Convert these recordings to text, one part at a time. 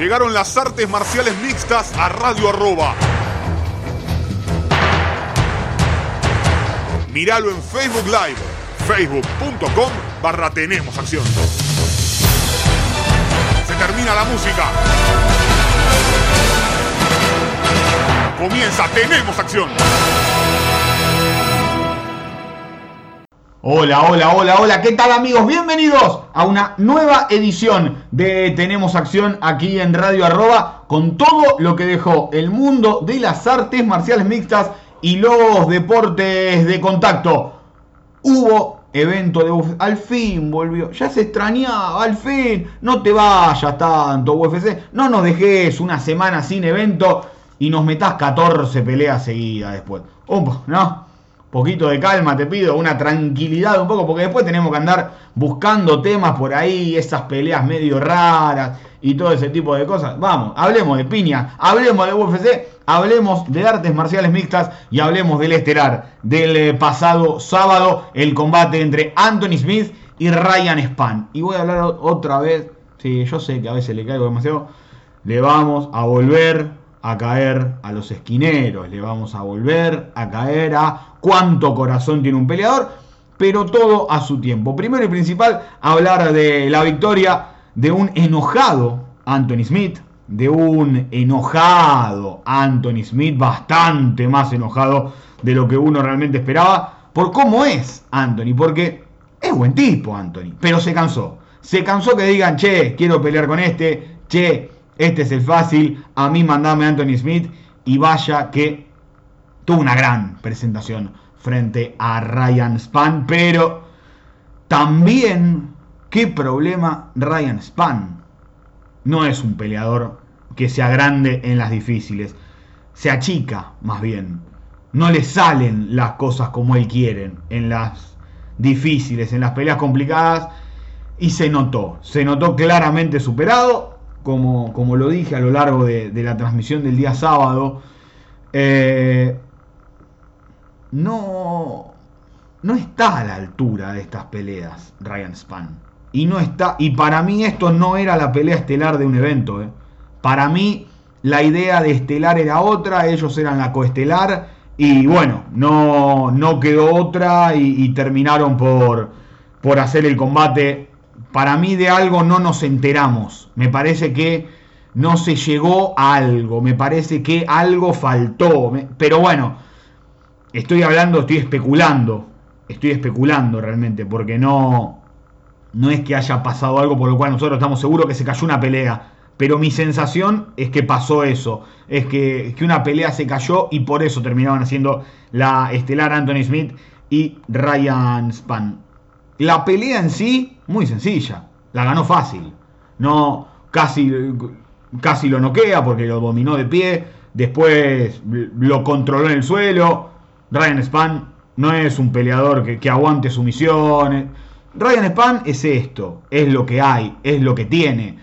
Llegaron las artes marciales mixtas a Radio Arroba. Míralo en Facebook Live, facebook.com barra Tenemos Acción. Se termina la música. Comienza Tenemos Acción. Hola, hola, hola, hola, ¿qué tal amigos? Bienvenidos a una nueva edición de Tenemos Acción aquí en Radio Arroba con todo lo que dejó el mundo de las artes marciales mixtas y los deportes de contacto. Hubo evento de UFC, al fin volvió, ya se extrañaba, al fin, no te vayas tanto UFC, no nos dejes una semana sin evento y nos metas 14 peleas seguidas después. ¿no? Poquito de calma, te pido, una tranquilidad un poco, porque después tenemos que andar buscando temas por ahí, esas peleas medio raras y todo ese tipo de cosas. Vamos, hablemos de piña, hablemos de UFC, hablemos de artes marciales mixtas y hablemos del estelar del eh, pasado sábado, el combate entre Anthony Smith y Ryan Span. Y voy a hablar otra vez, sí, yo sé que a veces le caigo demasiado, le vamos a volver a caer a los esquineros, le vamos a volver a caer a cuánto corazón tiene un peleador, pero todo a su tiempo. Primero y principal, hablar de la victoria de un enojado Anthony Smith, de un enojado Anthony Smith, bastante más enojado de lo que uno realmente esperaba, por cómo es Anthony, porque es buen tipo Anthony, pero se cansó. Se cansó que digan, che, quiero pelear con este, che, este es el fácil, a mí mandame Anthony Smith y vaya que tuvo una gran presentación frente a Ryan Span, pero también qué problema Ryan Span. No es un peleador que se agrande en las difíciles, se achica más bien. No le salen las cosas como él quiere en las difíciles, en las peleas complicadas y se notó, se notó claramente superado como, como lo dije a lo largo de, la transmisión del día sábado, eh, no, no está a la altura de estas peleas Ryan Span. Y no está. Y para mí esto no era la pelea estelar de un evento. Eh. Para mí la idea de estelar era otra, ellos eran la coestelar. Y bueno, no, no quedó otra y, y terminaron por, por hacer el combate para mí de algo no nos enteramos. Me parece que no se llegó a algo. Me parece que algo faltó. Pero bueno, estoy hablando, estoy especulando. Estoy especulando realmente, porque no, no es que haya pasado algo por lo cual nosotros estamos seguros que se cayó una pelea. Pero mi sensación es que pasó eso. Es que, que una pelea se cayó y por eso terminaban haciendo la estelar Anthony Smith y Ryan Span. La pelea en sí, muy sencilla. La ganó fácil. No, casi, casi lo noquea porque lo dominó de pie. Después lo controló en el suelo. Ryan Span no es un peleador que, que aguante sumisiones. Ryan Span es esto, es lo que hay, es lo que tiene.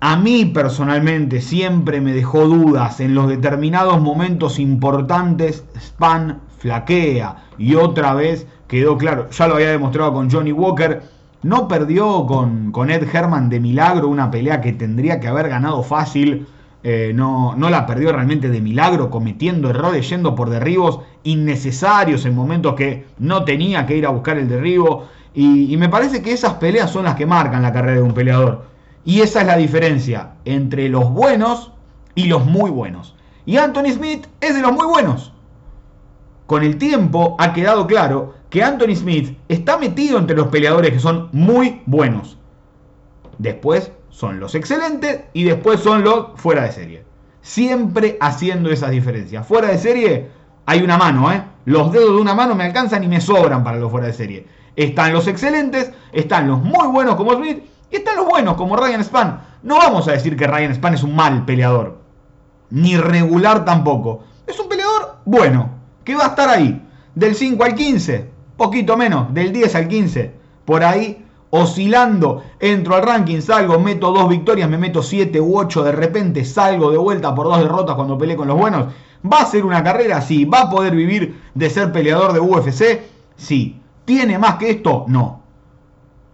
A mí personalmente siempre me dejó dudas en los determinados momentos importantes. Span flaquea y otra vez quedó claro, ya lo había demostrado con Johnny Walker, no perdió con, con Ed Herman de milagro una pelea que tendría que haber ganado fácil, eh, no, no la perdió realmente de milagro, cometiendo errores, yendo por derribos innecesarios en momentos que no tenía que ir a buscar el derribo. Y, y, me parece que esas peleas son las que marcan la carrera de un peleador. Y esa es la diferencia entre los buenos y los muy buenos. Y Anthony Smith es de los muy buenos. Con el tiempo ha quedado claro que Anthony Smith está metido entre los peleadores que son muy buenos. Después son los excelentes y después son los fuera de serie. Siempre haciendo esas diferencias. Fuera de serie hay una mano, ¿eh? Los dedos de una mano me alcanzan y me sobran para los fuera de serie. Están los excelentes, están los muy buenos como Smith y están los buenos como Ryan Span. No vamos a decir que Ryan Span es un mal peleador. Ni regular tampoco. Es un peleador bueno, va a estar ahí. Del 5 al 15, poquito menos, del 10 al 15, por ahí oscilando, entro al ranking, salgo, meto dos victorias, me meto 7 u 8, de repente salgo de vuelta por dos derrotas cuando peleé con los buenos. ¿Va a ser una carrera? Sí. ¿Va a poder vivir de ser peleador de UFC? Sí. ¿Tiene más que esto? No.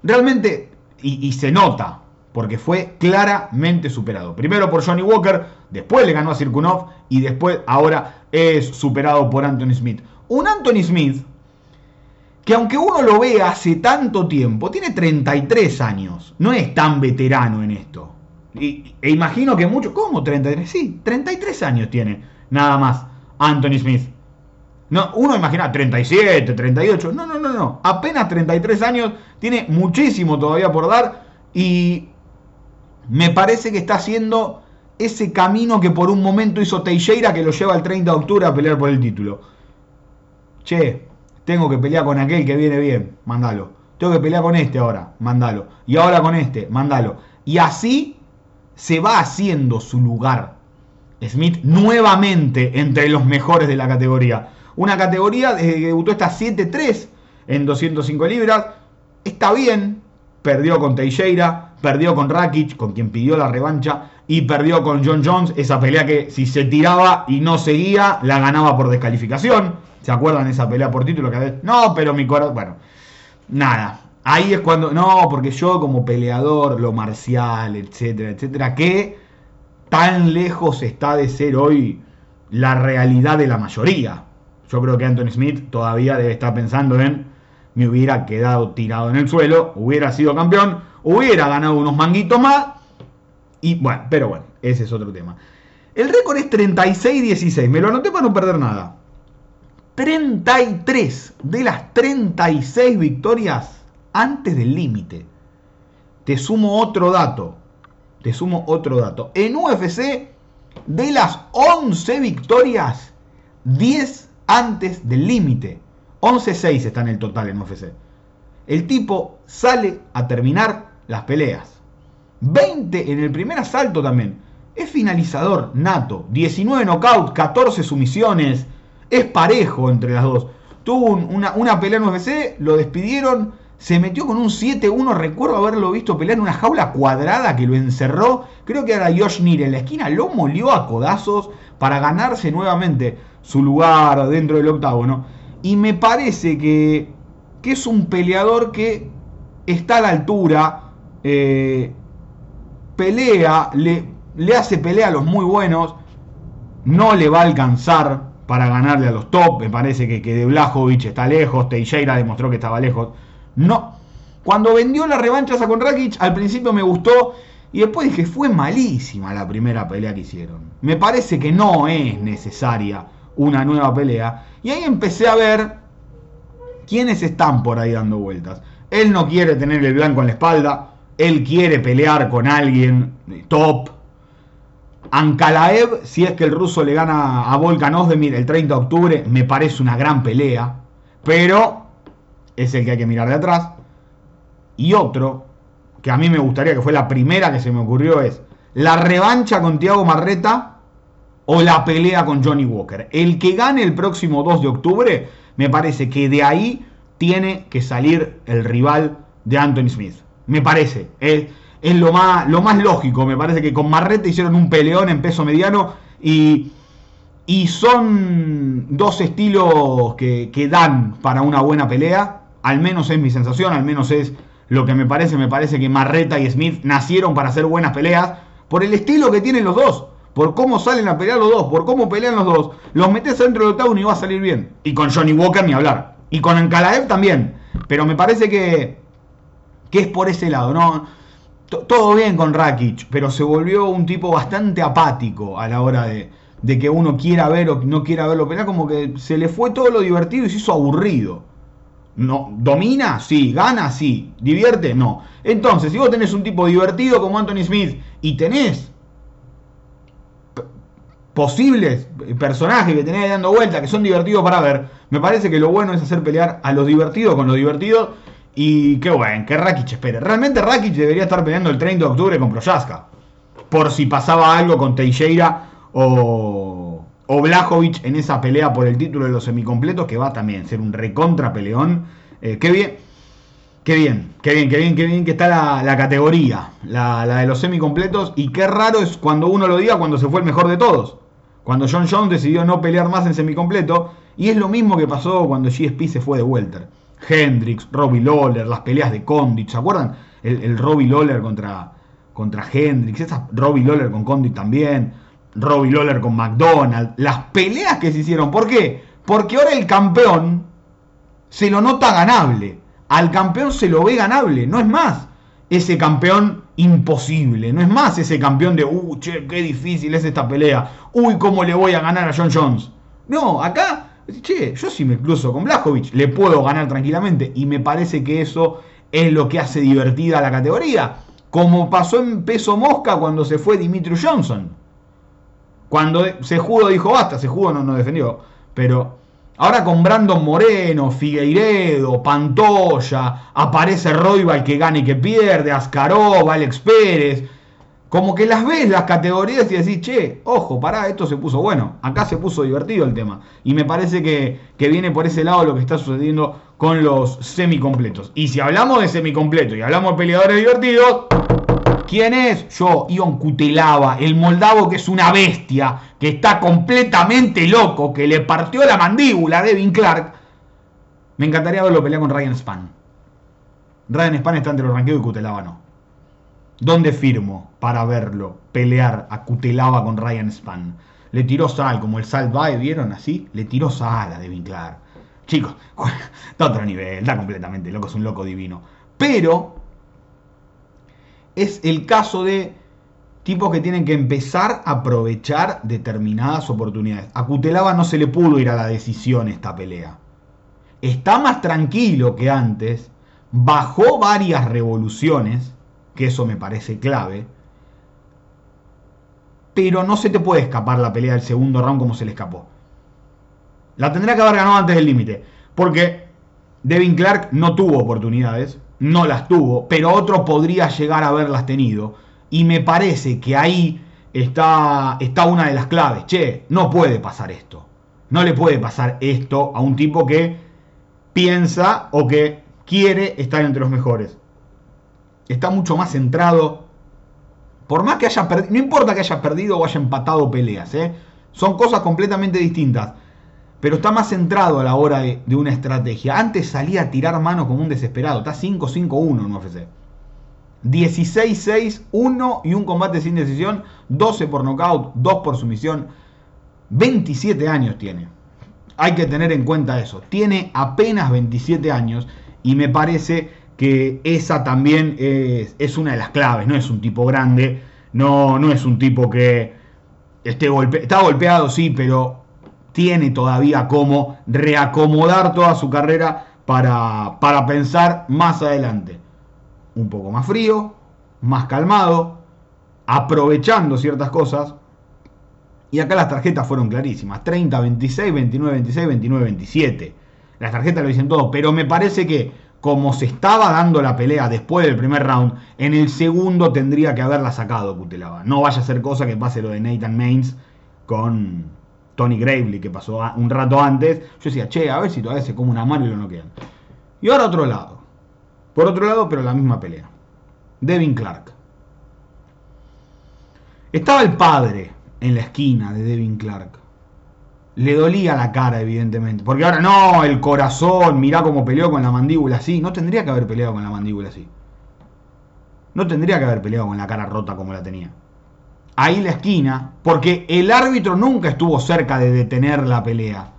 Realmente, y se nota, porque fue claramente superado. Primero por Johnny Walker, después le ganó a Sirkunov y después ahora es superado por Anthony Smith. Un Anthony Smith que aunque uno lo ve hace tanto tiempo, tiene 33 años, no es tan veterano en esto. Y, e imagino que mucho, ¿cómo 33? Sí, 33 años tiene, nada más, Anthony Smith. No, uno imagina 37, 38, no, no, no, no, apenas 33 años, tiene muchísimo todavía por dar y me parece que está haciendo ese camino que por un momento hizo Teixeira que lo lleva el 30 de octubre a pelear por el título. Che, tengo que pelear con aquel que viene bien, mándalo. Tengo que pelear con este ahora, mándalo. Y ahora con este, mándalo. Y así se va haciendo su lugar. Smith nuevamente entre los mejores de la categoría. Una categoría desde que debutó está 7-3 en 205 libras. Está bien, perdió con Teixeira, perdió con Rakic, con quien pidió la revancha, y perdió con John Jones, esa pelea que si se tiraba y no seguía, la ganaba por descalificación. ¿Se acuerdan de esa pelea por título? Que no, pero mi corazón. Bueno, nada. Ahí es cuando. No, porque yo como peleador, lo marcial, etcétera, etcétera, que tan lejos está de ser hoy la realidad de la mayoría. Yo creo que Anthony Smith todavía debe estar pensando en me hubiera quedado tirado en el suelo, hubiera sido campeón, hubiera ganado unos manguitos más. Y bueno, pero bueno, ese es otro tema. El récord es 36-16, me lo anoté para no perder nada. 33 de las 36 victorias antes del límite. Te sumo otro dato. Te sumo otro dato. En UFC, de las 11 victorias, 10 antes del límite. 11-6 está en el total en UFC. El tipo sale a terminar las peleas. 20 en el primer asalto también. Es finalizador nato. 19 knockout, 14 sumisiones. Es parejo entre las dos. Tuvo una, una pelea en UFC, lo despidieron. Se metió con un 7-1. Recuerdo haberlo visto pelear en una jaula cuadrada que lo encerró. Creo que era Josh Neer en la esquina. Lo molió a codazos para ganarse nuevamente su lugar dentro del octágono. Y me parece que, que es un peleador que está a la altura. Eh, pelea, le, le hace pelea a los muy buenos. No le va a alcanzar para ganarle a los top. Me parece que, que de Blajovic está lejos. Teixeira demostró que estaba lejos. No. Cuando vendió la revancha con Rakic, al principio me gustó. Y después dije, fue malísima la primera pelea que hicieron. Me parece que no es necesaria una nueva pelea. Y ahí empecé a ver quiénes están por ahí dando vueltas. Él no quiere tener el blanco en la espalda. Él quiere pelear con alguien top. Ankalaev, si es que el ruso le gana a Volkan Ozdemir el 30 de octubre, me parece una gran pelea. Pero es el que hay que mirar de atrás. Y otro, que a mí me gustaría que fue la primera que se me ocurrió, es la revancha con Tiago Marreta o la pelea con Johnny Walker. El que gane el próximo 2 de octubre, me parece que de ahí tiene que salir el rival de Anthony Smith. Me parece. Es, es lo, más, lo más lógico. Me parece que con Marreta hicieron un peleón en peso mediano y, y son dos estilos que, que dan para una buena pelea. Al menos es mi sensación, al menos es lo que me parece. Me parece que Marreta y Smith nacieron para hacer buenas peleas por el estilo que tienen los dos por cómo salen a pelear los dos, por cómo pelean los dos, los metes dentro del octágono y va a salir bien. Y con Johnny Walker ni hablar. Y con Ankalaev también. Pero me parece que, que es por ese lado, ¿no? todo bien con Rakic, pero se volvió un tipo bastante apático a la hora de, de que uno quiera ver o no quiera verlo pelear, como que se le fue todo lo divertido y se hizo aburrido. No, ¿Domina? Sí. ¿Gana? Sí. ¿Divierte? No. Entonces, si vos tenés un tipo divertido como Anthony Smith y tenés posibles personajes que tenés dando vuelta, que son divertidos para ver, me parece que lo bueno es hacer pelear a los divertidos con los divertidos. Y qué bueno, que Rakic espere. Realmente Rakic debería estar peleando el 30 de octubre con Proyaska. Por si pasaba algo con Teixeira o, o Blajovic en esa pelea por el título de los semicompletos, que va también a ser un recontra peleón. Eh, qué bien. Qué bien, qué bien, qué bien, qué bien que está la, categoría, la, la, de los semicompletos. Y qué raro es cuando uno lo diga cuando se fue el mejor de todos. Cuando John Jones decidió no pelear más en semicompleto. Y es lo mismo que pasó cuando GSP se fue de Welter. Hendrix, Robbie Lawler, las peleas de Condit, ¿se acuerdan? El, el Robbie Lawler contra, contra Hendrix, esa Robbie Lawler con Condit también, Robbie Lawler con McDonald, las peleas que se hicieron. ¿Por qué? Porque ahora el campeón se lo nota ganable. Al campeón se lo ve ganable, no es más ese campeón imposible, no es más ese campeón de, uh, che, qué difícil es esta pelea, uy, cómo le voy a ganar a John Jones. No, acá, che, yo si me cruzo con Blajovic, le puedo ganar tranquilamente y me parece que eso es lo que hace divertida la categoría. Como pasó en peso mosca cuando se fue Dimitri Johnson. Cuando se jugó dijo basta, se jugó no, no defendió. Pero ahora con Brandon Moreno, Figueiredo, Pantoya, aparece Roybal que gana y que pierde, Ascarov, Alex Pérez. Como que las ves las categorías y decís, che, ojo, pará, esto se puso bueno. Acá se puso divertido el tema. Y me parece que, que viene por ese lado lo que está sucediendo con los semicompletos. Y si hablamos de semicompletos y hablamos de peleadores divertidos, ¿quién es? Yo, Ion Kutelava, el moldavo que es una bestia, que está completamente loco, que le partió la mandíbula a Devin Clark. Me encantaría verlo pelear con Ryan Span. Ryan Span está entre los ranqueos y Kutelava no. ¿Dónde firmo para verlo pelear a Kutelava con Ryan Span? Le tiró sal, como el sal va, ¿vieron así? Le tiró sal a Devin Clark. Chicos, está otro nivel, está completamente loco, es un loco divino. Pero es el caso de tipos que tienen que empezar a aprovechar determinadas oportunidades. A Cutelaba no se le pudo ir a la decisión esta pelea. Está más tranquilo que antes, bajó varias revoluciones, que eso me parece clave, pero no se te puede escapar la pelea del segundo round como se le escapó. La tendría que haber ganado antes del límite. Porque Devin Clark no tuvo oportunidades, no las tuvo, pero otro podría llegar a haberlas tenido. Y me parece que ahí está, está una de las claves. Che, no puede pasar esto. No le puede pasar esto a un tipo que piensa o que quiere estar entre los mejores. Está mucho más centrado. Por más que haya perdido, no importa que haya perdido o haya empatado peleas, ¿eh? son cosas completamente distintas pero está más centrado a la hora de, una estrategia. Antes salía a tirar mano como un desesperado. Está 5-5-1 en UFC. 16-6-1 y un combate sin decisión. 12 por nocaut, 2 por sumisión. 27 años tiene. Hay que tener en cuenta eso. Tiene apenas 27 años y me parece que esa también es, una de las claves. No es un tipo grande, no, no es un tipo que esté golpe, está golpeado, sí, pero tiene todavía cómo reacomodar toda su carrera para, para pensar más adelante. Un poco más frío, más calmado, aprovechando ciertas cosas. Y acá las tarjetas fueron clarísimas. 30, 26, 29, 26, 29, 27. Las tarjetas lo dicen todo. Pero me parece que como se estaba dando la pelea después del primer round, en el segundo tendría que haberla sacado Cutelaba. No vaya a ser cosa que pase lo de Nathan Maines con, Tony Gravely, que pasó un rato antes, yo decía, che, a ver si todavía se come una mano y lo noquean. Y ahora otro lado. Por otro lado, pero la misma pelea. Devin Clark. Estaba el padre en la esquina de Devin Clark. Le dolía la cara, evidentemente. Porque ahora no, el corazón, mirá cómo peleó con la mandíbula así. No tendría que haber peleado con la mandíbula así. No tendría que haber peleado con la cara rota como la tenía ahí la esquina, porque el árbitro nunca estuvo cerca de detener la pelea.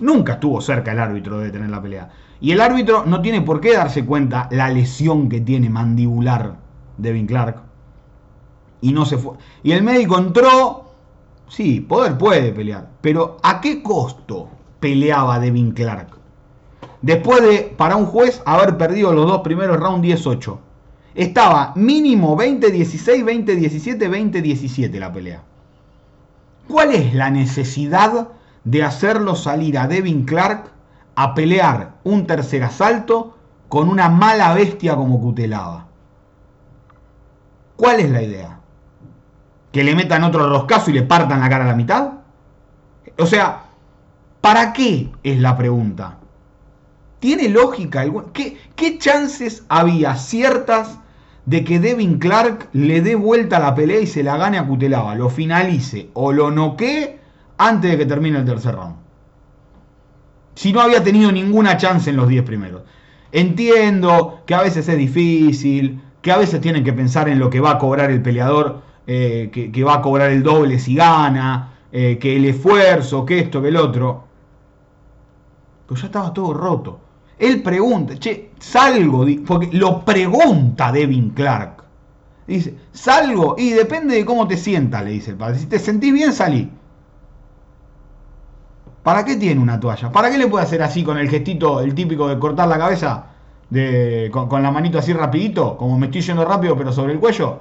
Nunca estuvo cerca el árbitro de detener la pelea. Y el árbitro no tiene por qué darse cuenta la lesión que tiene mandibular Devin Clark. Y no se fue. Y el médico entró. Sí, poder puede pelear. Pero ¿a qué costo peleaba Devin Clark? Después de, para un juez, haber perdido los dos primeros rounds 18 estaba mínimo 20-16, 20-17, 20-17 la pelea. ¿Cuál es la necesidad de hacerlo salir a Devin Clark a pelear un tercer asalto con una mala bestia como Cutelaba? ¿Cuál es la idea? ¿Que le metan otro roscazo y le partan la cara a la mitad? O sea, ¿para qué es la pregunta? ¿Tiene lógica? ¿Qué, ¿Qué chances había ciertas de que Devin Clark le dé vuelta la pelea y se la gane a Cutelaba, lo finalice o lo noquee antes de que termine el tercer round. Si no había tenido ninguna chance en los 10 primeros. Entiendo que a veces es difícil, que a veces tienen que pensar en lo que va a cobrar el peleador, eh, que, va a cobrar el doble si gana, eh, que el esfuerzo, que esto, que el otro. Pero ya estaba todo roto. Él pregunta, che, salgo, porque lo pregunta Devin Clark. Dice, salgo y depende de cómo te sientas, le dice el padre. Si te sentís bien, salí. ¿Para qué tiene una toalla? ¿Para qué le puede hacer así con el gestito, el típico de cortar la cabeza? De, con, la manito así rapidito, como me estoy yendo rápido pero sobre el cuello.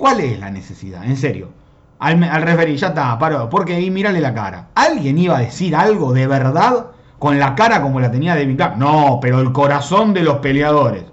¿Cuál es la necesidad? En serio. Al, al referir, ya está, paró. Porque ahí mírale la cara. ¿Alguien iba a decir algo de verdad con la cara como la tenía David Clark? No, pero el corazón de los peleadores.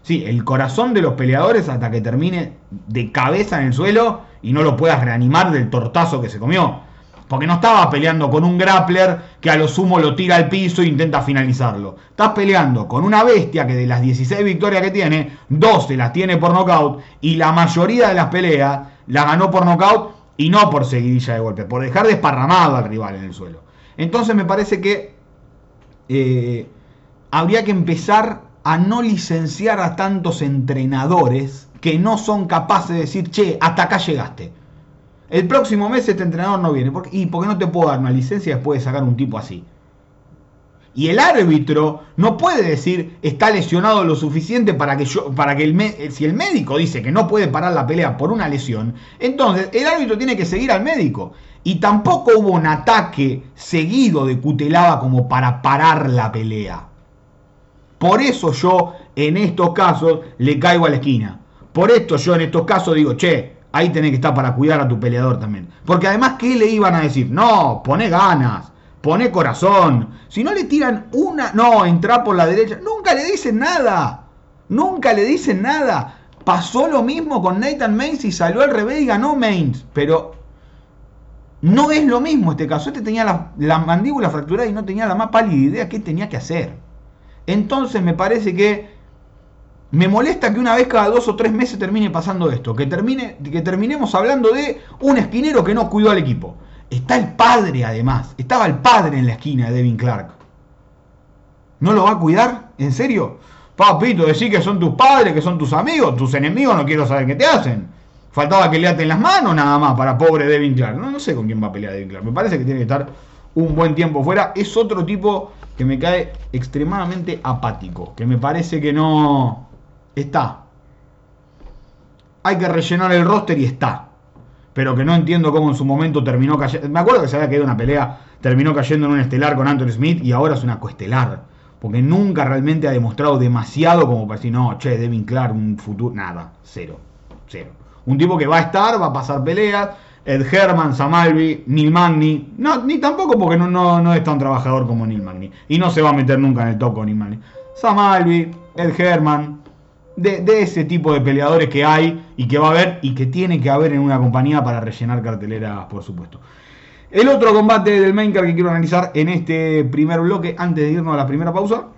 Sí, el corazón de los peleadores hasta que termine de cabeza en el suelo y no lo puedas reanimar del tortazo que se comió. Porque no estaba peleando con un grappler que a lo sumo lo tira al piso e intenta finalizarlo. Estás peleando con una bestia que de las 16 victorias que tiene, 12 las tiene por nocaut y la mayoría de las peleas las ganó por nocaut y no por seguidilla de golpe, por dejar desparramado al rival en el suelo. Entonces me parece que eh, habría que empezar a no licenciar a tantos entrenadores que no son capaces de decir, che, hasta acá llegaste. El próximo mes este entrenador no viene. ¿Y por qué no te puedo dar una licencia después de sacar un tipo así? Y el árbitro no puede decir está lesionado lo suficiente para que yo, para que el si el médico dice que no puede parar la pelea por una lesión, entonces el árbitro tiene que seguir al médico. Y tampoco hubo un ataque seguido de Cutelaba como para parar la pelea. Por eso yo en estos casos le caigo a la esquina. Por esto yo en estos casos digo, che, ahí tenés que estar para cuidar a tu peleador también. Porque además, ¿qué le iban a decir? No, pone ganas, pone corazón. Si no le tiran una, no, entra por la derecha. Nunca le dicen nada. Nunca le dicen nada. Pasó lo mismo con Nathan Maines y salió al revés y ganó Maines. Pero no es lo mismo este caso. Este tenía la, la mandíbula fracturada y no tenía la más pálida idea qué tenía que hacer. Entonces me parece que me molesta que una vez cada dos o tres meses termine pasando esto, que, termine, que terminemos hablando de un esquinero que no cuidó al equipo. Está el padre además, estaba el padre en la esquina de Devin Clark. ¿No lo va a cuidar? ¿En serio? Papito, decir que son tus padres, que son tus amigos, tus enemigos, no quiero saber qué te hacen. Faltaba que le aten las manos nada más para pobre Devin Clark. No, no sé con quién va a pelear Devin Clark. Me parece que tiene que estar un buen tiempo fuera. Es otro tipo que me cae extremadamente apático, que me parece que no está. Hay que rellenar el roster y está. Pero que no entiendo cómo en su momento terminó cayendo. Me acuerdo que se había caído una pelea, terminó cayendo en un estelar con Anthony Smith y ahora es una coestelar. Porque nunca realmente ha demostrado demasiado como para decir, no, che, Devin Clark, un futuro. Nada, cero. Cero. Un tipo que va a estar, va a pasar peleas, Ed Herman, Samalvi, Neil Magni. No, ni tampoco porque no, no, es tan trabajador como Neil Magni. Y no se va a meter nunca en el top con Neil Magni. Samalvi, Ed Herman. De, ese tipo de peleadores que hay y que va a haber y que tiene que haber en una compañía para rellenar carteleras, por supuesto. El otro combate del main card que quiero analizar en este primer bloque, antes de irnos a la primera pausa,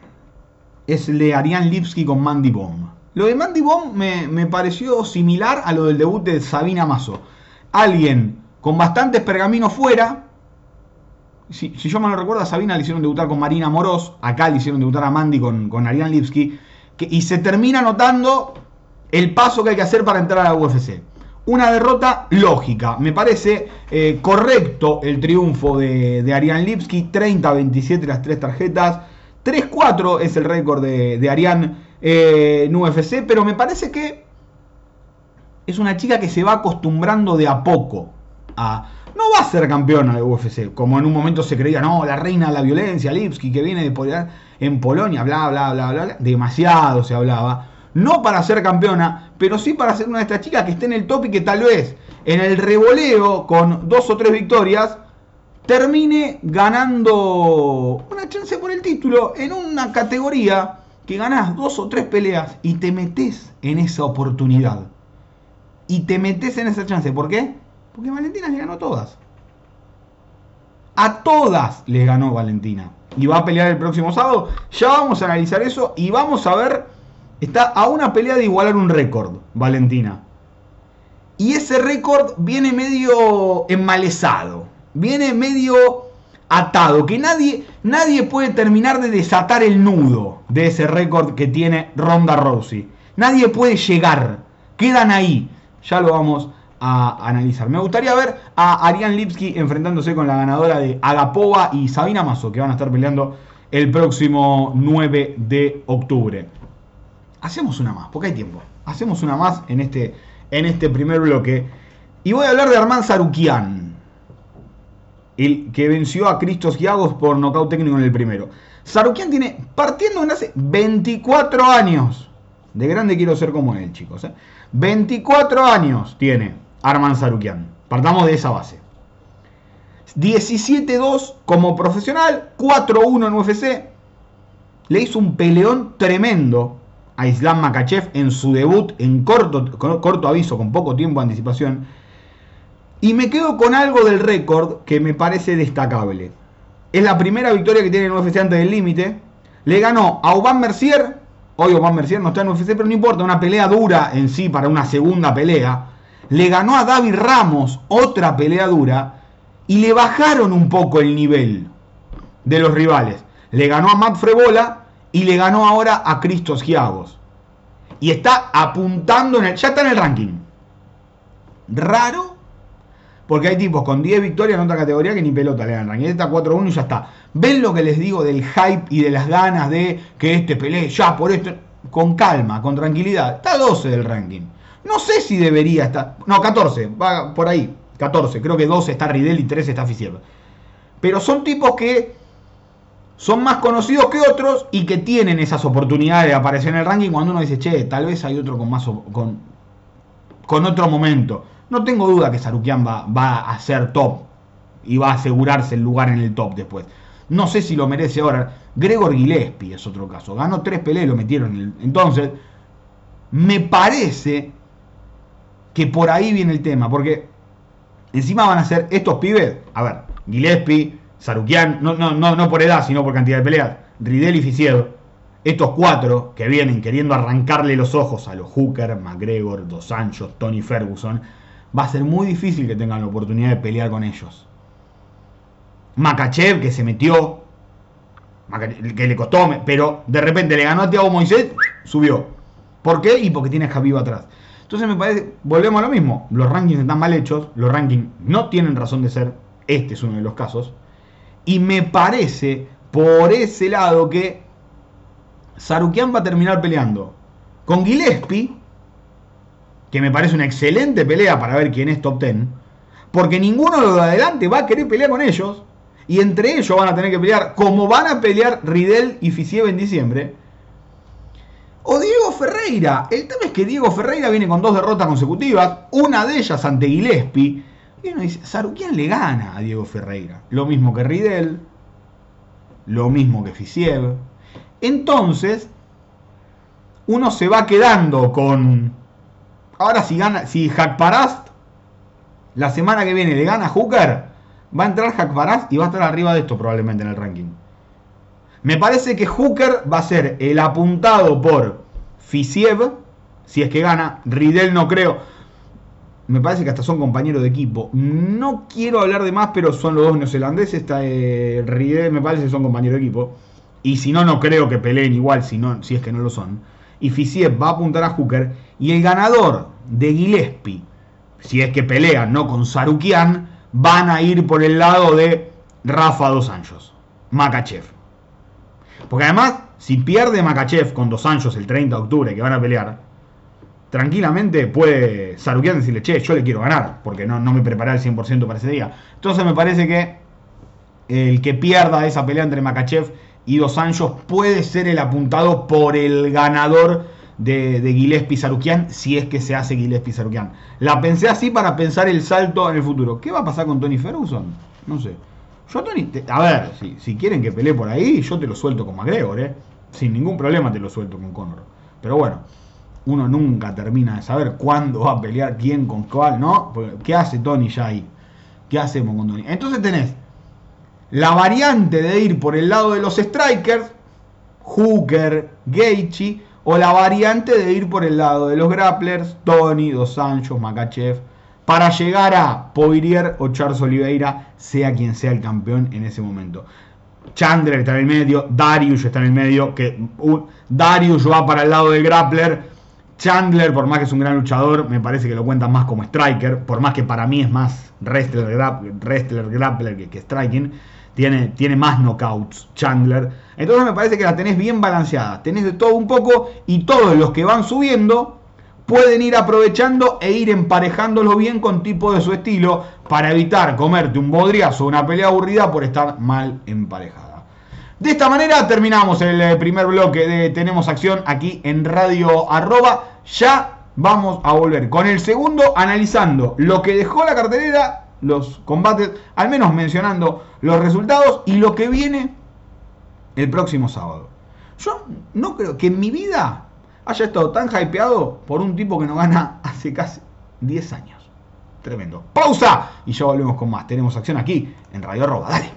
es el de Ariane Lipski con Mandy Bomb. Lo de Mandy Bomb me, me pareció similar a lo del debut de Sabina Mazo alguien con bastantes pergaminos fuera. Si, yo me lo recuerdo, a Sabina le hicieron debutar con Marina Moros, acá le hicieron debutar a Mandy con, con Ariane Lipsky, y se termina notando el paso que hay que hacer para entrar a la UFC. Una derrota lógica, me parece eh, correcto el triunfo de, de Ariane Lipsky, 30-27 las tres tarjetas, 3-4 es el récord de, de Ariane eh, en UFC, pero me parece que es una chica que se va acostumbrando de a poco a... No va a ser campeona de UFC, como en un momento se creía, no, la reina de la violencia, Lipski, que viene de en Polonia, bla, bla, bla, bla, demasiado se hablaba. No para ser campeona, pero sí para ser una de estas chicas que esté en el top y que tal vez en el revoleo con dos o tres victorias termine ganando una chance por el título en una categoría que ganás dos o tres peleas y te metes en esa oportunidad y te metes en esa chance. ¿Por qué? Porque Valentina le ganó todas. A todas les ganó Valentina. Y va a pelear el próximo sábado. Ya vamos a analizar eso y vamos a ver. Está a una pelea de igualar un récord, Valentina. Y ese récord viene medio enmalezado. Viene medio atado. Que nadie, nadie puede terminar de desatar el nudo de ese récord que tiene Ronda Rousey Nadie puede llegar. Quedan ahí. Ya lo vamos a analizar. Me gustaría ver a Ariane Lipski enfrentándose con la ganadora de Agapova y Sabina Mazo, que van a estar peleando el próximo 9 de octubre. Hacemos una más, porque hay tiempo. Hacemos una más en este, en este primer bloque. Y voy a hablar de Armand Sarukian, el que venció a Cristos Giagos por nocaut técnico en el primero. Sarukian tiene, partiendo en hace 24 años, de grande quiero ser como él, chicos. 24 ¿eh? años tiene Arman Sarukian. Partamos de esa base. 17-2 como profesional, 4-1 en UFC. Le hizo un peleón tremendo a Islam Makachev en su debut en corto, corto aviso, con poco tiempo de anticipación. Y me quedo con algo del récord que me parece destacable. Es la primera victoria que tiene en UFC antes del límite. Le ganó a Uban Mercier. Hoy Uban Mercier no está en UFC, pero no importa. Una pelea dura en sí para una segunda pelea. Le ganó a David Ramos, otra pelea dura. Y le bajaron un poco el nivel de los rivales. Le ganó a Matt Frebola y le ganó ahora a Cristos Giagos. Y está apuntando en el. Ya está en el ranking. Raro porque hay tipos con 10 victorias en otra categoría que ni pelota le dan ranking. Este está 4-1 y ya está. ¿Ven lo que les digo del hype y de las ganas de que este pelee ya por esto? Con calma, con tranquilidad. Está 12 del ranking. No sé si debería estar. No, 14. Va por ahí. 14. Creo que 12 está Ridel y 13 está Fischer. Pero son tipos que son más conocidos que otros y que tienen esas oportunidades de aparecer en el ranking cuando uno dice, che, tal vez hay otro con más con, con otro momento. No tengo duda que Sarukian va, va a ser top y va a asegurarse el lugar en el top después. No sé si lo merece ahora. Gregor Gillespie es otro caso. Ganó tres peleas y lo metieron. Entonces, me parece que por ahí viene el tema. Porque encima van a ser estos pibes. A ver, Gillespie, Sarukian, no, no, no, no por edad, sino por cantidad de peleas. Ridel y Ficiedo. Estos cuatro que vienen queriendo arrancarle los ojos a los Hooker, McGregor, Dos Anjos, Tony Ferguson va a ser muy difícil que tengan la oportunidad de pelear con ellos. Makachev, que se metió, que le costó, pero de repente le ganó a Thiago Moisés, subió. ¿Por qué? Y porque tiene a atrás. Entonces me parece, volvemos a lo mismo, los rankings están mal hechos, los rankings no tienen razón de ser, este es uno de los casos, y me parece por ese lado que Sarukian va a terminar peleando con Gillespie que me parece una excelente pelea para ver quién es top 10, porque ninguno de los de adelante va a querer pelear con ellos, y entre ellos van a tener que pelear como van a pelear Ridel y Fisiev en diciembre. O Diego Ferreira. El tema es que Diego Ferreira viene con dos derrotas consecutivas, una de ellas ante Gillespie. Y uno dice, ¿quién le gana a Diego Ferreira? Lo mismo que Ridel, lo mismo que Fisiev. Entonces, uno se va quedando con Ahora si gana, si Parast la semana que viene le gana a Hooker, va a entrar Parast y va a estar arriba de esto probablemente en el ranking. Me parece que Hooker va a ser el apuntado por Fisiev, si es que gana. Ridel no creo. Me parece que hasta son compañeros de equipo. No quiero hablar de más, pero son los dos neozelandeses. Está, eh, me parece que son compañeros de equipo. Y si no, no creo que peleen igual, si, no, si es que no lo son y Fisiev va a apuntar a Hooker. Y el ganador de Gillespie, si es que pelea no con Sarukian, van a ir por el lado de Rafa Dos Anjos, Makachev. Porque además, si pierde Makachev con Dos Anjos el 30 de octubre que van a pelear, tranquilamente puede Sarukian decirle, che, yo le quiero ganar, porque no, no me preparé al 100% para ese día. Entonces me parece que el que pierda esa pelea entre Makachev y Dos Anjos puede ser el apuntado por el ganador de, de Gillespie si es que se hace Gillespie Sarukian. La pensé así para pensar el salto en el futuro. ¿Qué va a pasar con Tony Ferguson? No sé. Yo Tony, a ver, si, si, quieren que pelee por ahí, yo te lo suelto con McGregor, ¿eh? Sin ningún problema te lo suelto con Conor. Pero bueno, uno nunca termina de saber cuándo va a pelear quién con cuál, ¿no? ¿Qué hace Tony ya ahí? ¿Qué hacemos con Tony? Entonces tenés la variante de ir por el lado de los strikers, Hooker, Gaethje, o la variante de ir por el lado de los grapplers, Tony, Dos Sanchos, Makachev, para llegar a Poirier o Charles Oliveira, sea quien sea el campeón en ese momento. Chandler está en el medio, Darius está en el medio, que Darius va para el lado del grappler, Chandler, por más que es un gran luchador, me parece que lo cuentan más como striker, por más que para mí es más wrestler, wrestler grappler que, que striking, tiene, tiene más knockouts Chandler. Entonces me parece que la tenés bien balanceada, tenés de todo un poco y todos los que van subiendo pueden ir aprovechando e ir emparejándolo bien con tipo de su estilo para evitar comerte un bodriazo o una pelea aburrida por estar mal emparejada. De esta manera terminamos el eh, primer bloque de Tenemos Acción aquí en Radio Arroba. Ya vamos a volver con el segundo analizando lo que dejó la cartelera, los combates, al menos mencionando los resultados y lo que viene el próximo sábado. Yo no creo que en mi vida haya estado tan hypeado por un tipo que no gana hace casi 10 años. Tremendo. Pausa y ya volvemos con más. Tenemos acción aquí en Radio Arroba. Dale.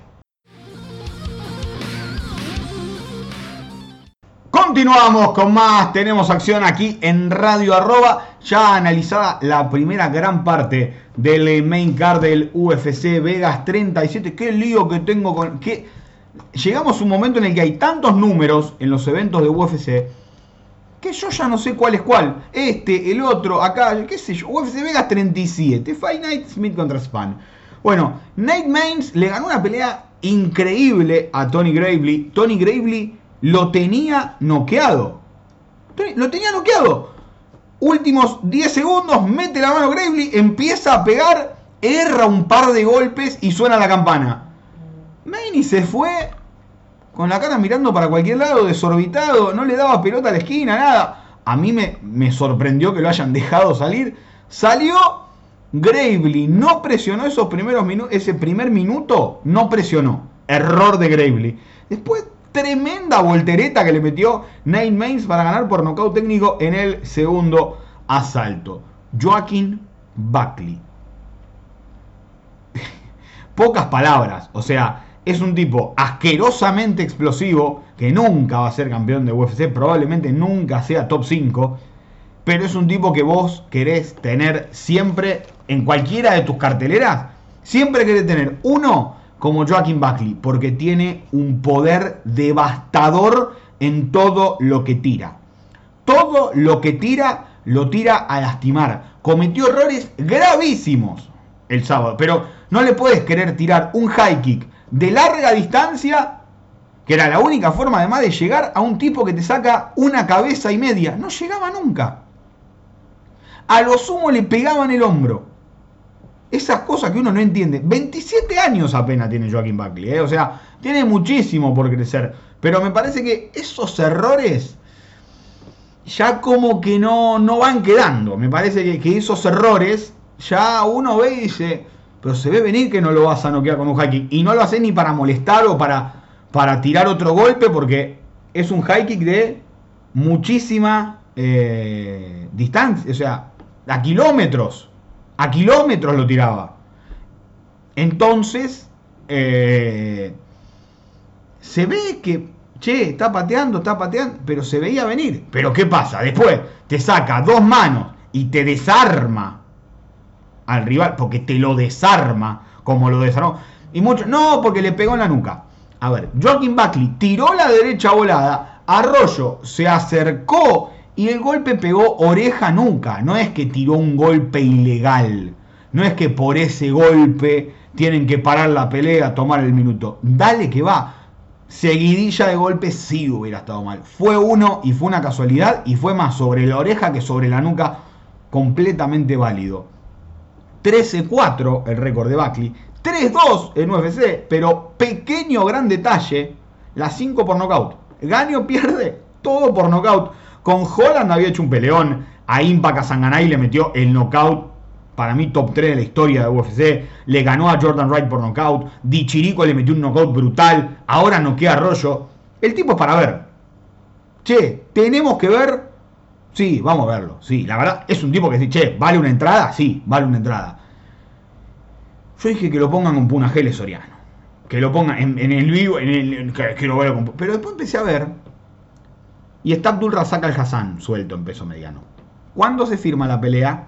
Continuamos con más, tenemos acción aquí en Radio Arroba, ya analizada la primera gran parte del main card del UFC Vegas 37. Qué lío que tengo con... que Llegamos a un momento en el que hay tantos números en los eventos de UFC que yo ya no sé cuál es cuál. Este, el otro, acá, qué sé yo, UFC Vegas 37, Fight Night Smith contra Span. Bueno, Nate Mains le ganó una pelea increíble a Tony Gravely. Tony Gravely lo tenía noqueado. Lo tenía noqueado. Últimos 10 segundos, mete la mano Gravely, empieza a pegar, erra un par de golpes y suena la campana. Manny se fue con la cara mirando para cualquier lado, desorbitado, no le daba pelota a la esquina, nada. A mí me, me sorprendió que lo hayan dejado salir. Salió Gravely, no presionó esos primeros minutos, ese primer minuto, no presionó. Error de Gravely. Después tremenda voltereta que le metió Nate Mains para ganar por nocaut técnico en el segundo asalto. Joaquín Buckley. Pocas palabras, o sea, es un tipo asquerosamente explosivo que nunca va a ser campeón de UFC, probablemente nunca sea top 5, pero es un tipo que vos querés tener siempre en cualquiera de tus carteleras, siempre querés tener uno como Joaquín Buckley, porque tiene un poder devastador en todo lo que tira. Todo lo que tira lo tira a lastimar. Cometió errores gravísimos el sábado, pero no le puedes querer tirar un high kick de larga distancia, que era la única forma además de llegar a un tipo que te saca una cabeza y media. No llegaba nunca. A lo sumo le pegaban el hombro esas cosas que uno no entiende. 27 años apenas tiene Joaquín Buckley, ¿eh? o sea, tiene muchísimo por crecer. Pero me parece que esos errores ya como que no, no van quedando. Me parece que, esos errores ya uno ve y dice, pero se ve venir que no lo vas a noquear con un high kick. Y no lo hace ni para molestar o para, para tirar otro golpe porque es un high kick de muchísima eh, distancia, o sea, a kilómetros a kilómetros lo tiraba. Entonces, eh, se ve que, che, está pateando, está pateando, pero se veía venir. Pero ¿qué pasa? Después te saca dos manos y te desarma al rival, porque te lo desarma, como lo desarmó. Y mucho, no, porque le pegó en la nuca. A ver, Joaquín Buckley tiró la derecha volada, Arroyo se acercó y el golpe pegó oreja nuca, no es que tiró un golpe ilegal, no es que por ese golpe tienen que parar la pelea, tomar el minuto. Dale que va. Seguidilla de golpes sí hubiera estado mal. Fue uno y fue una casualidad y fue más sobre la oreja que sobre la nuca, completamente válido. 13-4 el récord de Buckley, 3-2 en UFC, pero pequeño gran detalle, las 5 por nocaut. Gano pierde todo por nocaut. Con Holland había hecho un peleón. A Impa Sanganay le metió el knockout. Para mí, top 3 de la historia de UFC. Le ganó a Jordan Wright por knockout. Di Chirico le metió un knockout brutal. Ahora noquea a Arroyo. El tipo es para ver. Che, tenemos que ver. Sí, vamos a verlo. Sí, la verdad, es un tipo que dice, che, ¿vale una entrada? Sí, vale una entrada. Yo dije que lo pongan con Punagele Soriano. Que lo pongan en, el vivo, en el, que, lo vea con, Pero después empecé a ver y está Abdul Razak Al Hassan suelto en peso mediano. ¿Cuándo se firma la pelea?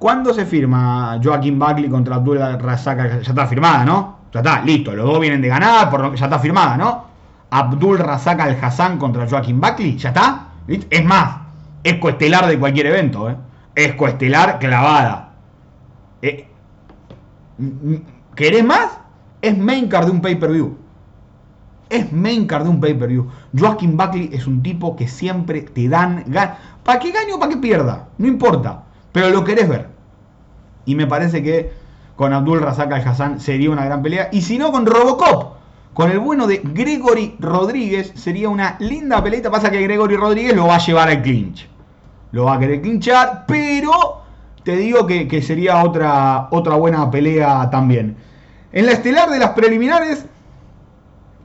¿Cuándo se firma Joaquín Buckley contra Abdul Razak Al Hassan? Ya está firmada, ¿no? Ya está, listo. Los dos vienen de ganar, por ya está firmada, ¿no? Abdul Razak Al Hassan contra Joaquín Buckley, ¿ya está? Es más, Es coestelar de cualquier evento, ¿eh? Es coestelar clavada. Eh, ¿Querés más? Es main card de un pay-per-view. Es main card de un pay-per-view. Joaquin Buckley es un tipo que siempre te dan ganas. ¿Para qué gane o para que pierda? No importa. Pero lo querés ver. Y me parece que con Abdul Razak Al Hassan sería una gran pelea. Y si no, con Robocop. Con el bueno de Gregory Rodríguez sería una linda pelea. Pasa que Gregory Rodríguez lo va a llevar al clinch. Lo va a querer clinchar, pero te digo que, sería otra, otra buena pelea también. En la estelar de las preliminares,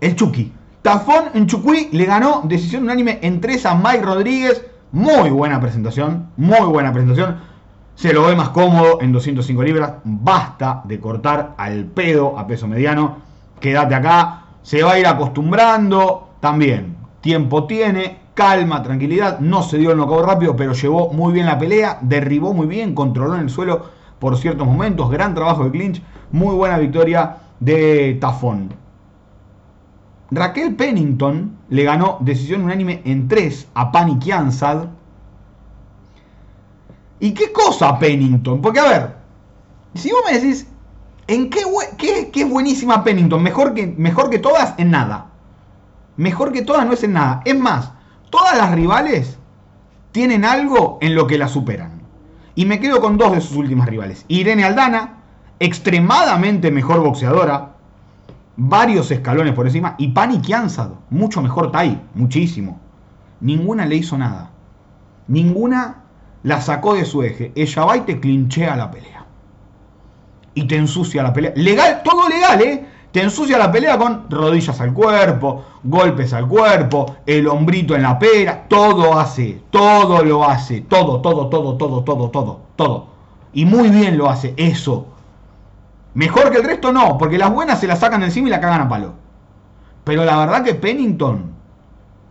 el Chucky. Tafón en Chucuí le ganó decisión unánime en 3 a Mike Rodríguez. Muy buena presentación, muy buena presentación. Se lo ve más cómodo en 205 libras. Basta de cortar al pedo a peso mediano. Quédate acá. Se va a ir acostumbrando. También. Tiempo tiene. Calma, tranquilidad. No se dio el knockout rápido, pero llevó muy bien la pelea. Derribó muy bien. Controló en el suelo por ciertos momentos. Gran trabajo de clinch. Muy buena victoria de Tafón. Raquel Pennington le ganó decisión unánime en 3 a Pani Kiansad. ¿Y qué cosa Pennington? Porque a ver, si vos me decís, ¿en qué, qué, es buenísima Pennington? Mejor que, mejor que todas en nada. Mejor que todas no es en nada. Es más, todas las rivales tienen algo en lo que la superan. Y me quedo con dos de sus últimas rivales. Irene Aldana, extremadamente mejor boxeadora, varios escalones por encima. Y Pani Kiansad, mucho mejor Tai, muchísimo. Ninguna le hizo nada. Ninguna la sacó de su eje. Ella va y te clinchea la pelea. Y te ensucia la pelea. Legal, todo legal, ¿eh? Te ensucia la pelea con rodillas al cuerpo, golpes al cuerpo, el hombrito en la pera. Todo hace, todo lo hace. Todo, todo, todo, todo, todo, todo, todo. Y muy bien lo hace, eso. Mejor que el resto no, porque las buenas se las sacan de encima y la cagan a palo. Pero la verdad que Pennington,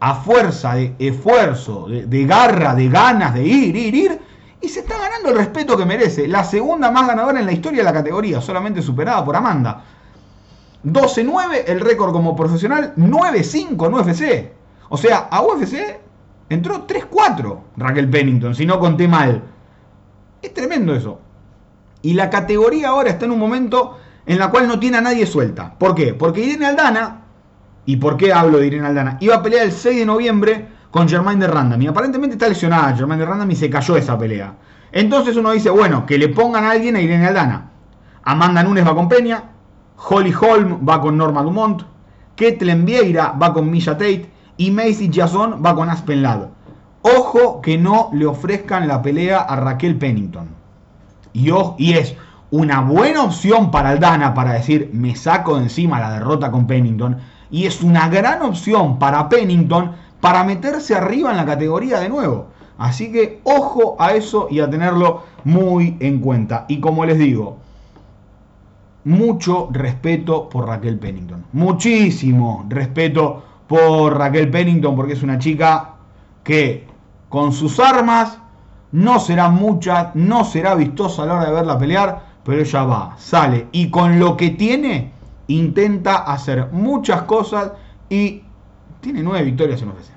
a fuerza de esfuerzo, de, garra, de ganas de ir, ir, ir, y se está ganando el respeto que merece. La segunda más ganadora en la historia de la categoría, solamente superada por Amanda. 12-9 el récord como profesional, 9-5 en UFC. O sea, a UFC entró 3-4 Raquel Pennington, si no conté mal. Es tremendo eso. Y la categoría ahora está en un momento en la cual no tiene a nadie suelta. ¿Por qué? Porque Irene Aldana, ¿y por qué hablo de Irene Aldana? Iba a pelear el 6 de noviembre con Germaine de Randam. Y aparentemente está lesionada Germaine de Randam y se cayó esa pelea. Entonces uno dice, bueno, que le pongan a alguien a Irene Aldana. Amanda Nunes va con Peña, Holly Holm va con Norma Dumont, Ketlen Vieira va con Misha Tate y Macy Jason va con Aspen Ladd. Ojo que no le ofrezcan la pelea a Raquel Pennington y, es una buena opción para Aldana para decir me saco de encima la derrota con Pennington y es una gran opción para Pennington para meterse arriba en la categoría de nuevo. Así que ojo a eso y a tenerlo muy en cuenta. Y como les digo, mucho respeto por Raquel Pennington. Muchísimo respeto por Raquel Pennington porque es una chica que con sus armas no será mucha, no será vistosa a la hora de verla pelear, pero ella va, sale y con lo que tiene intenta hacer muchas cosas y tiene nueve victorias en UFC.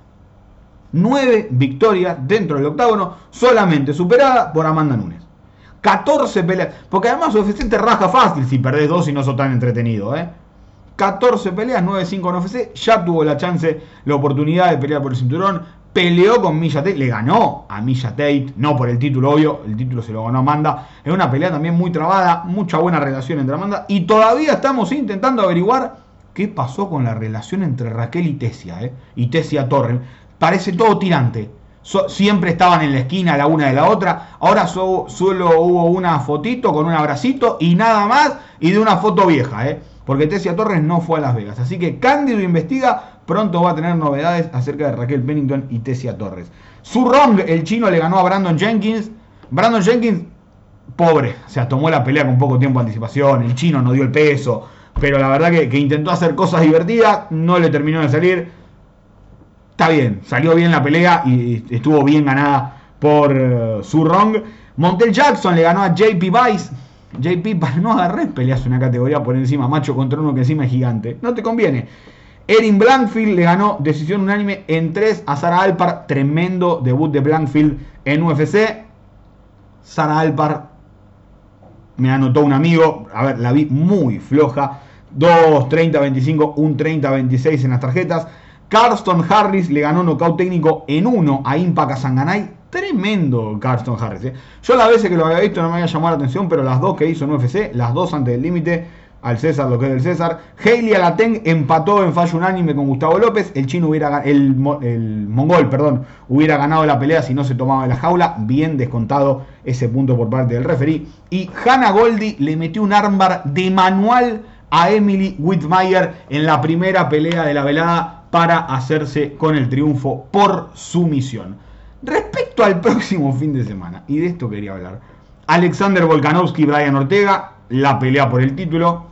Nueve victorias dentro del octágono, solamente superada por Amanda Nunes. 14 peleas, porque además UFC te raja fácil si perdés dos y no sos tan entretenido. ¿eh? 14 peleas, 9-5 en UFC, ya tuvo la chance, la oportunidad de pelear por el cinturón, peleó con Misha Tate, le ganó a Misha Tate, no por el título obvio, el título se lo ganó Amanda, es una pelea también muy trabada, mucha buena relación entre Amanda, y todavía estamos intentando averiguar qué pasó con la relación entre Raquel y Tesia, ¿eh? y Tesia Torren, parece todo tirante, siempre estaban en la esquina la una de la otra, ahora solo hubo una fotito con un abracito y nada más, y de una foto vieja, ¿eh? porque Tesia Torres no fue a Las Vegas, así que Cándido investiga pronto va a tener novedades acerca de Raquel Pennington y Tessia Torres. Su Rong, el chino, le ganó a Brandon Jenkins. Brandon Jenkins, pobre, o sea, tomó la pelea con poco tiempo de anticipación. El chino no dio el peso, pero la verdad que, intentó hacer cosas divertidas, no le terminó de salir. Está bien, salió bien la pelea y estuvo bien ganada por uh, Su Rong. Montel Jackson le ganó a JP Vice. JP, para no agarrar peleas una categoría por encima, macho contra uno que encima es gigante. No te conviene. Erin Blankfield le ganó decisión unánime en 3 a Sara Alpar. Tremendo debut de Blankfield en UFC. Sara Alpar me anotó un amigo. A ver, la vi muy floja. 2 30-25, un 30-26 en las tarjetas. Carston Harris le ganó nocaut técnico en 1 a Impa Sanganay. Tremendo Carston Harris. ¿eh? Yo las veces que lo había visto no me había llamado la atención, pero las dos que hizo en UFC, las dos antes del límite, al César lo que es del César. Hailey Alateng empató en fallo unánime con Gustavo López. El chino hubiera el, mongol, perdón, hubiera ganado la pelea si no se tomaba de la jaula. Bien descontado ese punto por parte del referí. Y Hannah Goldie le metió un armbar de manual a Emily Whitmire en la primera pelea de la velada para hacerse con el triunfo por sumisión. Respecto al próximo fin de semana, y de esto quería hablar, Alexander Volkanovski y Brian Ortega, la pelea por el título,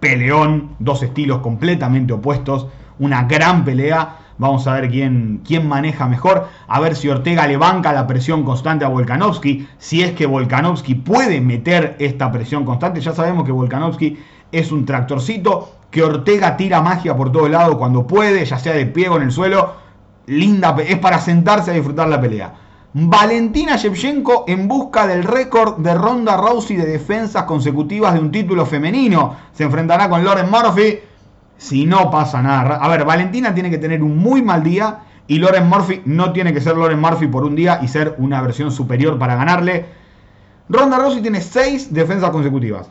peleón, dos estilos completamente opuestos, una gran pelea. Vamos a ver quién, quién maneja mejor, a ver si Ortega le banca la presión constante a Volkanovski, si es que Volkanovski puede meter esta presión constante. Ya sabemos que Volkanovski es un tractorcito, que Ortega tira magia por todo lado cuando puede, ya sea de pie o en el suelo. Linda, es para sentarse a disfrutar la pelea. Valentina Shevchenko en busca del récord de Ronda Rousey de defensas consecutivas de un título femenino. Se enfrentará con Lauren Murphy. Si no pasa nada. A ver, Valentina tiene que tener un muy mal día. Y Lauren Murphy no tiene que ser Lauren Murphy por un día y ser una versión superior para ganarle. Ronda Rousey tiene 6 defensas consecutivas.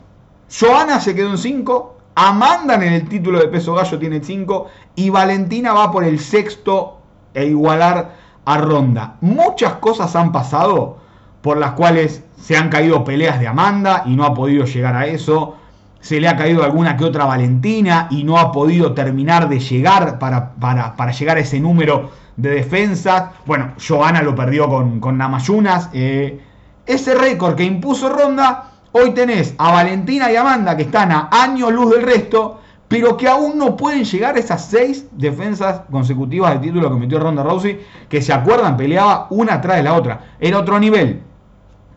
Joana se quedó en 5. Amanda en el título de peso gallo tiene 5. Y Valentina va por el sexto e igualar a Ronda. Muchas cosas han pasado por las cuales se han caído peleas de Amanda y no ha podido llegar a eso. Se le ha caído alguna que otra Valentina y no ha podido terminar de llegar para, para, llegar a ese número de defensas. Bueno, Johanna lo perdió con, con Namayunas. Eh, ese récord que impuso Ronda, hoy tenés a Valentina y Amanda que están a años luz del resto pero que aún no pueden llegar a esas seis defensas consecutivas de título que metió Ronda Rousey, que se acuerdan, peleaba una atrás de la otra. Era otro nivel.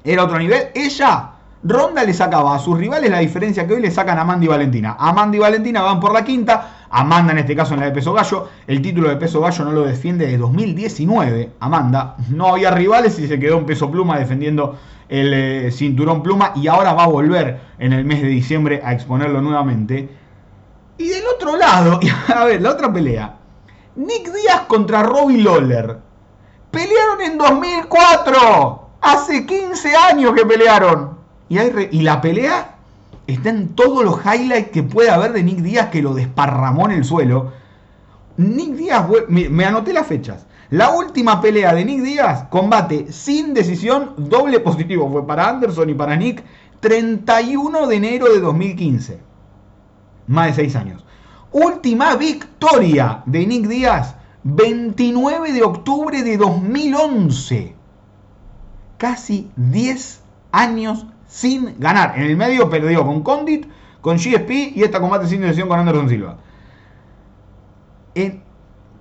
Era otro nivel. Ella, Ronda le sacaba a sus rivales la diferencia que hoy le sacan a Amanda y Valentina. Amanda y Valentina van por la quinta. Amanda en este caso en la de peso gallo. El título de peso gallo no lo defiende desde 2019. Amanda no había rivales y se quedó en peso pluma defendiendo el eh, cinturón pluma y ahora va a volver en el mes de diciembre a exponerlo nuevamente. Y del otro lado, a ver, la otra pelea. Nick Díaz contra Robbie Lawler. Pelearon en 2004. Hace 15 años que pelearon. Y, y la pelea está en todos los highlights que puede haber de Nick Díaz que lo desparramó en el suelo. Nick Díaz, me anoté las fechas. La última pelea de Nick Díaz, combate sin decisión, doble positivo. Fue para Anderson y para Nick, 31 de enero de 2015 más de 6 años. Última victoria de Nick Díaz, 29 de octubre de 2011. Casi 10 años sin ganar. En el medio perdió con Condit, con GSP y esta combate sin decisión con Anderson Silva.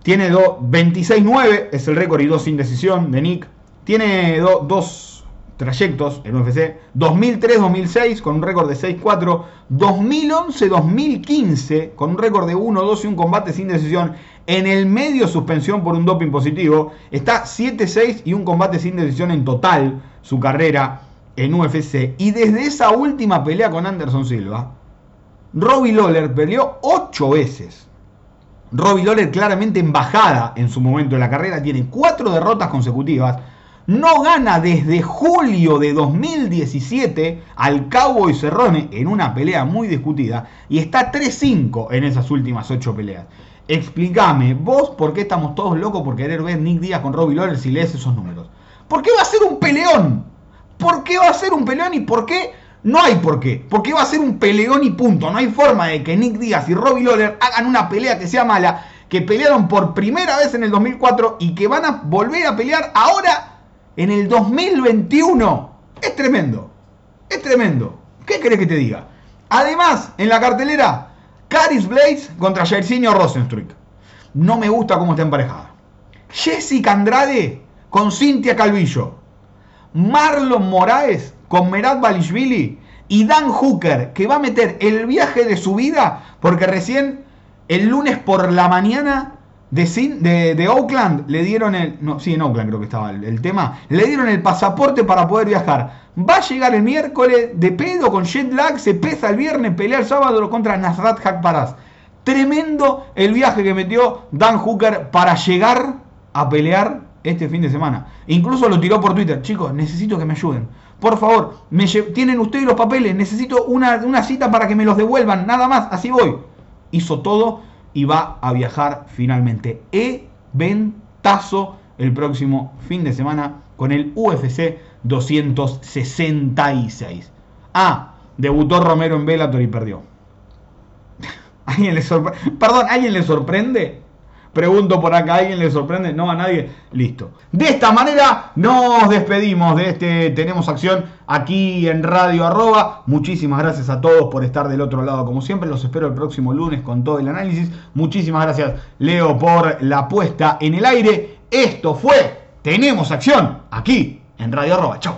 Tiene 26-9, es el récord y 2 sin decisión de Nick. Tiene 2 trayectos en UFC, 2003-2006 con un récord de 6-4, 2011-2015 con un récord de 1-2 y un combate sin decisión, en el medio suspensión por un doping positivo, está 7-6 y un combate sin decisión en total su carrera en UFC. Y desde esa última pelea con Anderson Silva, Robbie Lawler peleó 8 veces. Robbie Lawler claramente embajada en su momento de la carrera, tiene 4 derrotas consecutivas no gana desde julio de 2017 al Cowboy Cerrone en una pelea muy discutida y está 3-5 en esas últimas 8 peleas. Explícame, vos por qué estamos todos locos por querer ver Nick Díaz con Robbie Lawler si lees esos números. ¿Por qué va a ser un peleón? ¿Por qué va a ser un peleón y por qué? No hay por qué. Porque va a ser un peleón y punto. No hay forma de que Nick Díaz y Robbie Lawler hagan una pelea que sea mala, que pelearon por primera vez en el 2004 y que van a volver a pelear ahora en el 2021. Es tremendo. Es tremendo. ¿Qué querés que te diga? Además, en la cartelera, Caris Blaze contra Jairzinho Rosenstruck. No me gusta cómo está emparejada. Jessica Andrade con Cintia Calvillo. Marlon Moraes con Merat Balishvili. Y Dan Hooker, que va a meter el viaje de su vida porque recién El lunes por la mañana de, de, Oakland le dieron el. No, sí, en Oakland creo que estaba el, tema. Le dieron el pasaporte para poder viajar. Va a llegar el miércoles de pedo con jet lag, se pesa el viernes, pelea el sábado contra Nasrat Hakparaz. Tremendo el viaje que metió Dan Hooker para llegar a pelear este fin de semana. Incluso lo tiró por Twitter. Chicos, necesito que me ayuden. Por favor, me tienen ustedes los papeles. Necesito una, cita para que me los devuelvan. Nada más, así voy. Hizo todo y va a viajar finalmente. Eventazo el próximo fin de semana con el UFC 266. Ah, debutó Romero en Bellator y perdió. ¿Alguien le Perdón, ¿alguien le sorprende? Pregunto por acá, ¿alguien le sorprende? No, a nadie. Listo. De esta manera nos despedimos de este Tenemos Acción aquí en Radio Arroba. Muchísimas gracias a todos por estar del otro lado como siempre. Los espero el próximo lunes con todo el análisis. Muchísimas gracias Leo por la puesta en el aire. Esto fue Tenemos Acción aquí en Radio Arroba. Chao.